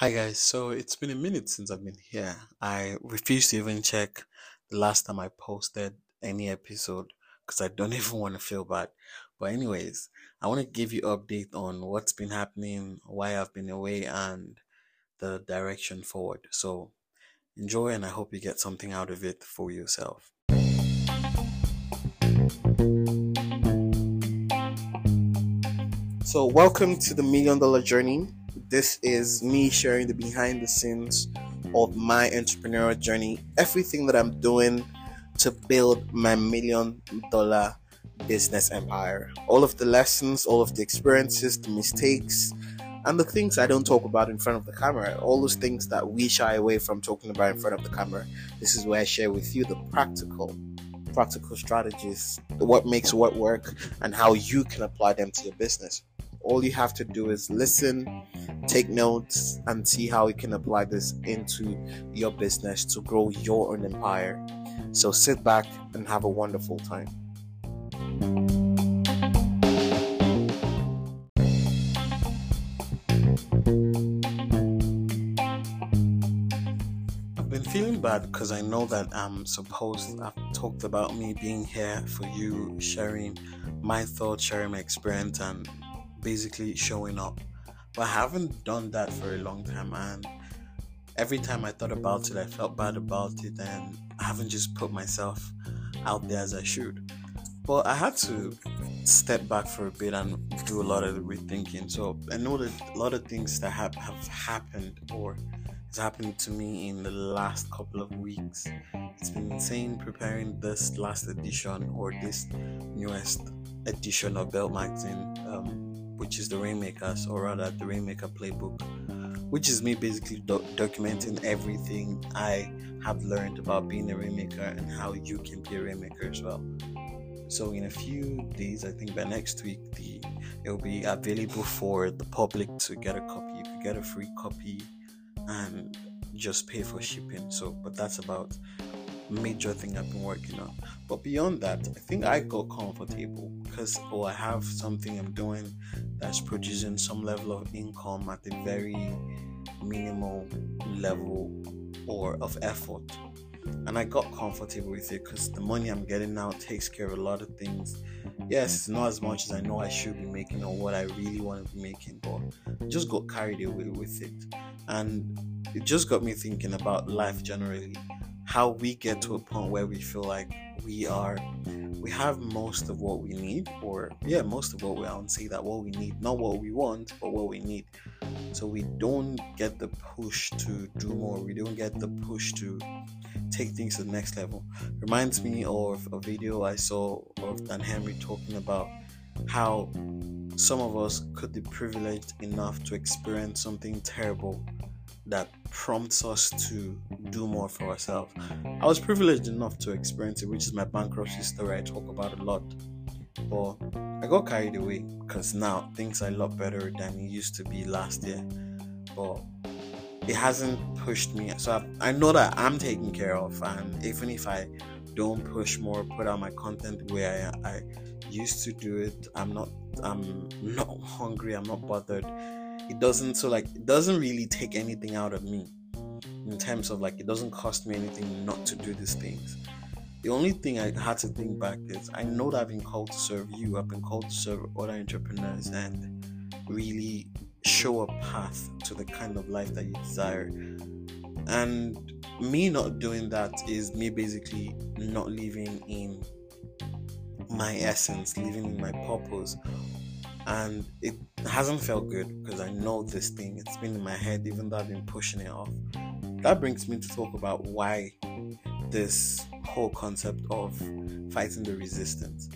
Hi guys, so it's been a minute since I've been here. I refuse to even check the last time I posted any episode because I don't even want to feel bad. But anyways, I want to give you update on what's been happening, why I've been away and the direction forward. So enjoy and I hope you get something out of it for yourself. So welcome to the million dollar journey. This is me sharing the behind the scenes of my entrepreneurial journey, everything that I'm doing to build my million dollar business empire. All of the lessons, all of the experiences, the mistakes, and the things I don't talk about in front of the camera. All those things that we shy away from talking about in front of the camera. This is where I share with you the practical practical strategies, what makes what work, and how you can apply them to your business. All you have to do is listen, take notes, and see how you can apply this into your business to grow your own empire. So sit back and have a wonderful time. I've been feeling bad because I know that um, I'm supposed, I've talked about me being here for you, sharing my thoughts, sharing my experience, and basically showing up. But I haven't done that for a long time, and every time I thought about it, I felt bad about it, and I haven't just put myself out there as I should. But I had to step back for a bit and do a lot of rethinking. So I know that a lot of things that have, have happened or has happened to me in the last couple of weeks. It's been insane preparing this last edition or this newest edition of Belt Magazine. Um, which is the Rainmakers, or rather the Rainmaker Playbook, which is me basically do- documenting everything I have learned about being a Rainmaker and how you can be a Rainmaker as well. So in a few days, I think by next week, the it will be available for the public to get a copy. You could get a free copy and just pay for shipping. So, but that's about major thing I've been working on. But beyond that, I think I got comfortable because oh I have something I'm doing that's producing some level of income at a very minimal level or of effort. And I got comfortable with it because the money I'm getting now takes care of a lot of things. Yes, it's not as much as I know I should be making or what I really want to be making, but just got carried away with it. And it just got me thinking about life generally how we get to a point where we feel like we are we have most of what we need or yeah most of what we want say that what we need not what we want but what we need. So we don't get the push to do more. We don't get the push to take things to the next level. Reminds me of a video i saw of dan henry talking about how some of us could be privileged enough to experience something terrible that prompts us to do more for ourselves. I was privileged enough to experience it, which is my bankruptcy story I talk about a lot. But I got carried away because now things are a lot better than it used to be last year. But it hasn't pushed me. So I, I know that I'm taken care of, and even if I don't push more, put out my content where I, I used to do it, I'm not I'm not hungry. I'm not bothered it doesn't so like it doesn't really take anything out of me in terms of like it doesn't cost me anything not to do these things. The only thing i had to think back is i know that i've been called to serve you i've been called to serve other entrepreneurs and really show a path to the kind of life that you desire. And me not doing that is me basically not living in my essence living in my purpose and it hasn't felt good because I know this thing. It's been in my head, even though I've been pushing it off. That brings me to talk about why this whole concept of fighting the resistance.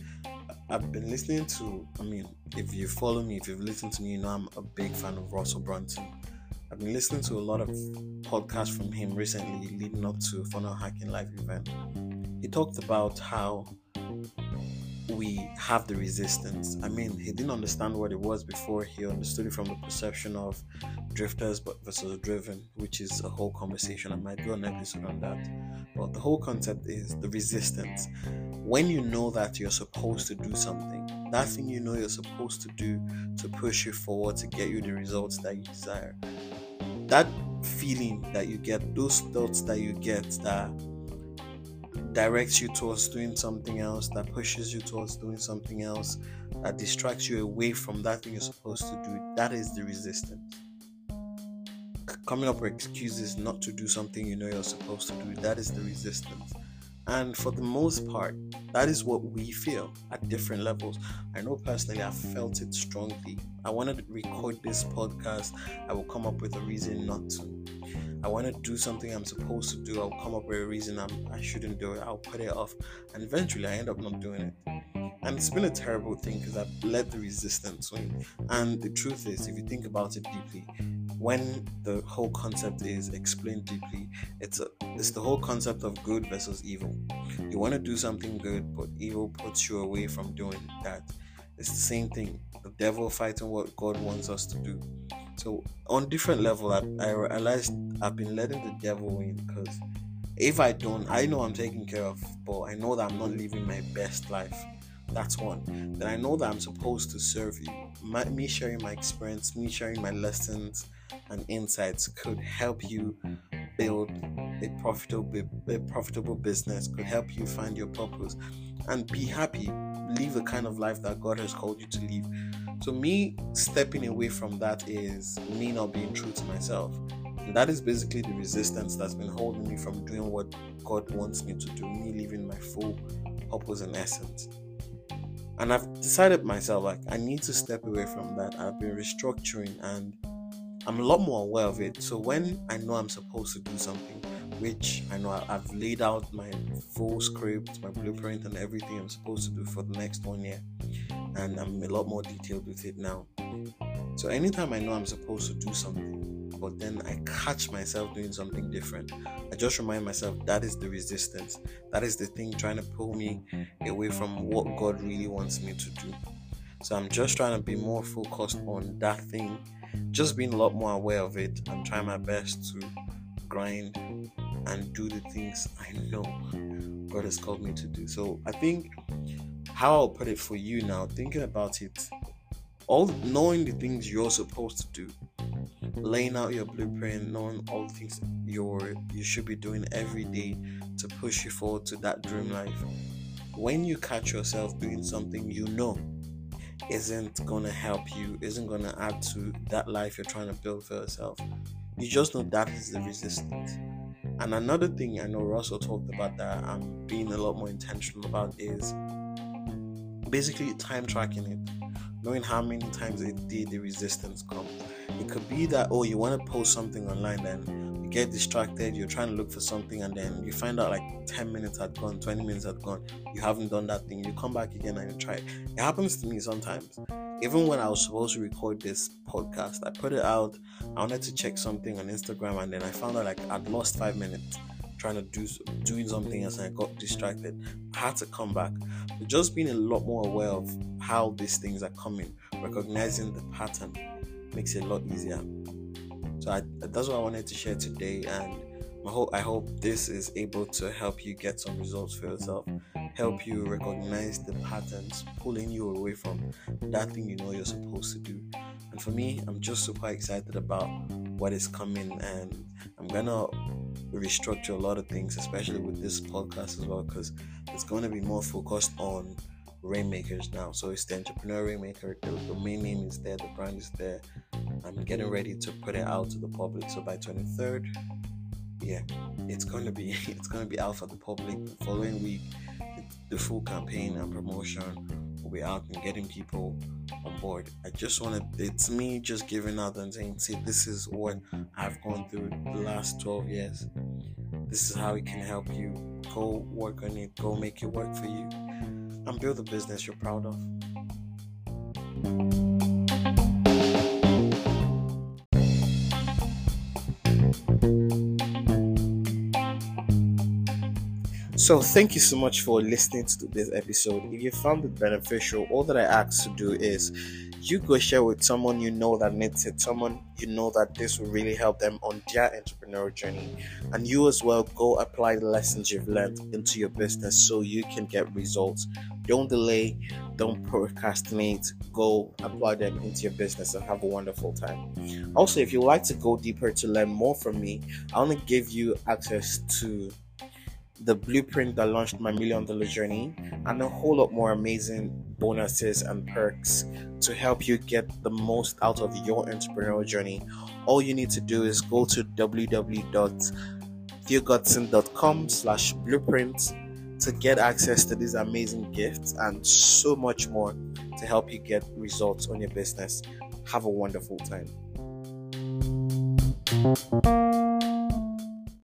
I've been listening to, I mean, if you follow me, if you've listened to me, you know I'm a big fan of Russell Brunson. I've been listening to a lot of podcasts from him recently leading up to Funnel Hacking Live event. He talked about how we have the resistance. I mean, he didn't understand what it was before. He understood it from the perception of drifters versus driven, which is a whole conversation. I might do an episode on that. But the whole concept is the resistance. When you know that you're supposed to do something, that thing you know you're supposed to do to push you forward to get you the results that you desire. that feeling that you get, those thoughts that you get that directs you towards doing something else, that pushes you towards doing something else, that distracts you away from that thing you're supposed to do, that is the resistance. Coming up with excuses not to do something you know you're supposed to do, that is the resistance. And for the most part, that is what we feel at different levels. I know personally I've felt it strongly. I wanted to record this podcast, I will come up with a reason not to. I want to do something I'm supposed to do, I'll come up with a reason I'm, I shouldn't do it, I'll put it off, and eventually I end up not doing it. And it's been a terrible thing because I've let the resistance win. And the truth is, if you think about it deeply, when the whole concept is explained deeply, it's a, it's the whole concept of good versus evil. You want to do something good, but evil puts you away from doing that. It's the same thing. The devil fighting what God wants us to do. So on different level, I, I realized I've been letting the devil win because if I don't, I know I'm taken care of, but I know that I'm not living my best life. That's one. Then I know that I'm supposed to serve you. My, me sharing my experience, me sharing my lessons and insights could help you build a profitable a profitable business, could help you find your purpose and be happy, live the kind of life that God has called you to live. So me stepping away from that is me not being true to myself. And that is basically the resistance that's been holding me from doing what God wants me to do, me living my full purpose and essence. And I've decided myself like I need to step away from that. I've been restructuring and I'm a lot more aware of it. So when I know I'm supposed to do something, which I know I've laid out my full script, my blueprint, and everything I'm supposed to do for the next one year, and I'm a lot more detailed with it now. So anytime I know I'm supposed to do something, but then I catch myself doing something different, I just remind myself that is the resistance. That is the thing trying to pull me away from what God really wants me to do. So I'm just trying to be more focused on that thing, just being a lot more aware of it and trying my best to grind and do the things I know God has called me to do. So I think how I'll put it for you now, thinking about it, all knowing the things you're supposed to do, laying out your blueprint, knowing all the things you're you should be doing every day to push you forward to that dream life. When you catch yourself doing something you know isn't gonna help you, isn't gonna add to that life you're trying to build for yourself, you just know that is the resistance. And another thing I know Russell talked about that I'm being a lot more intentional about is basically time tracking it knowing how many times a day the resistance comes. It could be that oh you want to post something online then you get distracted, you're trying to look for something and then you find out like 10 minutes had gone, 20 minutes had gone, you haven't done that thing, you come back again and you try. It happens to me sometimes. Even when I was supposed to record this podcast, I put it out, I wanted to check something on Instagram and then I found out like I'd lost five minutes trying to do doing something else and I got distracted. I had to come back. But just being a lot more aware of how these things are coming, recognizing the pattern makes it a lot easier. So I, that's what I wanted to share today, and I hope I hope this is able to help you get some results for yourself, help you recognize the patterns pulling you away from that thing you know you're supposed to do. And for me, I'm just super excited about what is coming, and I'm gonna restructure a lot of things, especially with this podcast as well, because it's to be more focused on rainmakers now. So it's the entrepreneur rainmaker. The domain name is there, the brand is there. I'm getting ready to put it out to the public. So by 23rd, yeah, it's to be it's to be out for the public. The following week, the full campaign and promotion will be out and getting people on board. I just want to, it's me just giving out and saying, see, this is what I've gone through the last 12 years. This is how it can help you. Go work on it, go make it work for you, and build a business you're proud of. So, thank you so much for listening to this episode. If you found it beneficial, all that I ask to do is you go share with someone you know that needs it, someone you know that this will really help them on their entrepreneurial journey. And you as well go apply the lessons you've learned into your business so you can get results. Don't delay, don't procrastinate, go apply them into your business and have a wonderful time. Also, if you'd like to go deeper to learn more from me, I want to give you access to the blueprint that launched my million dollar journey, and a whole lot more amazing bonuses and perks to help you get the most out of your entrepreneurial journey. All you need to do is go to www.theogodson.com slash blueprint to get access to these amazing gifts and so much more to help you get results on your business. Have a wonderful time.